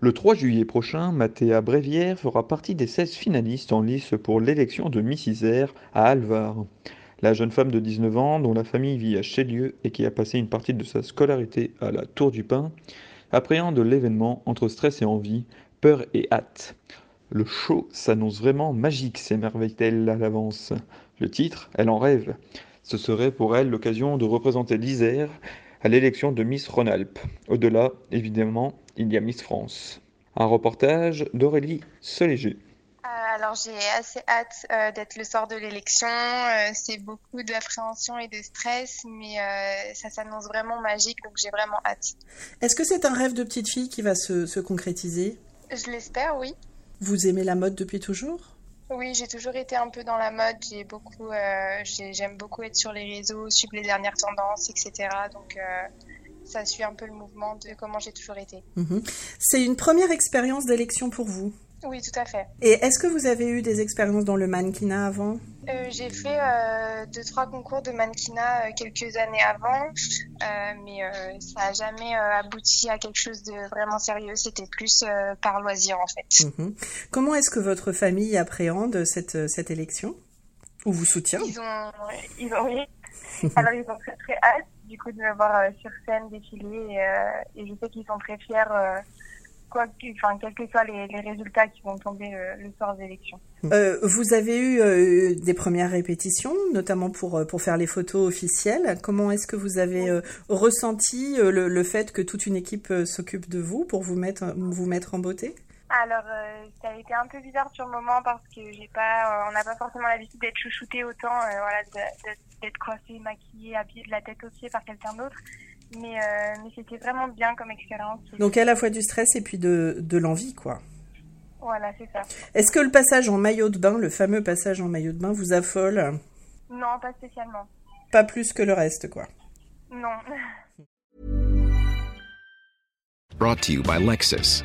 Le 3 juillet prochain, Mathéa Brévière fera partie des 16 finalistes en lice pour l'élection de Miss Isère à Alvar. La jeune femme de 19 ans, dont la famille vit à Chélieu et qui a passé une partie de sa scolarité à la Tour du Pin, appréhende l'événement entre stress et envie, peur et hâte. Le show s'annonce vraiment magique, s'émerveille-t-elle à l'avance. Le titre, elle en rêve. Ce serait pour elle l'occasion de représenter l'Isère à l'élection de Miss Rhône-Alpes. Au-delà, évidemment, il y a Miss France. Un reportage d'Aurélie Soléger. Euh, alors j'ai assez hâte euh, d'être le soir de l'élection. Euh, c'est beaucoup d'appréhension et de stress, mais ça s'annonce vraiment magique, donc j'ai vraiment hâte. Est-ce que c'est un rêve de petite fille qui va se, se concrétiser? Je l'espère, oui. Vous aimez la mode depuis toujours? Oui, j'ai toujours été un peu dans la mode. J'ai beaucoup, j'aime beaucoup être sur les réseaux, suivre les dernières tendances, etc. Donc, ça suit un peu le mouvement de comment j'ai toujours été. Mhm. C'est une première expérience d'élection pour vous? Oui, tout à fait. Et est-ce que vous avez eu des expériences dans le mannequinat avant? Euh, J'ai fait euh, deux, trois concours de mannequinat euh, quelques années avant, mais ça n'a jamais abouti à quelque chose de vraiment sérieux. C'était plus par loisir en fait. Mhm. Comment est-ce que votre famille appréhende cette, cette élection? Ou vous soutient Ils ont, ils ont, alors ils ont très très hâte du coup de me voir euh, sur scène défiler et, euh, et je sais qu'ils sont très fiers euh, quoi enfin quels que soient les, les, résultats qui vont tomber le soir des élections. vous avez eu des premières répétitions, notamment pour pour faire les photos officielles. Comment est-ce que vous avez ressenti le, le, fait que toute une équipe s'occupe de vous pour vous mettre vous mettre en beauté? Alors, ça a été un peu bizarre sur le moment parce que j'ai pas, on n'a pas forcément l'habitude d'être chouchouté autant, voilà, de, d'être coiffée, maquillée, habillée de la tête aux pieds par quelqu'un d'autre. Mais, euh, mais c'était vraiment bien comme expérience. Donc à la fois du stress et puis de, de l'envie, quoi. Voilà, c'est ça. Est-ce que le passage en maillot de bain, le fameux passage en maillot de bain, vous affole? Non, pas spécialement. Pas plus que le reste, quoi. Non. Brought to you by Lexus.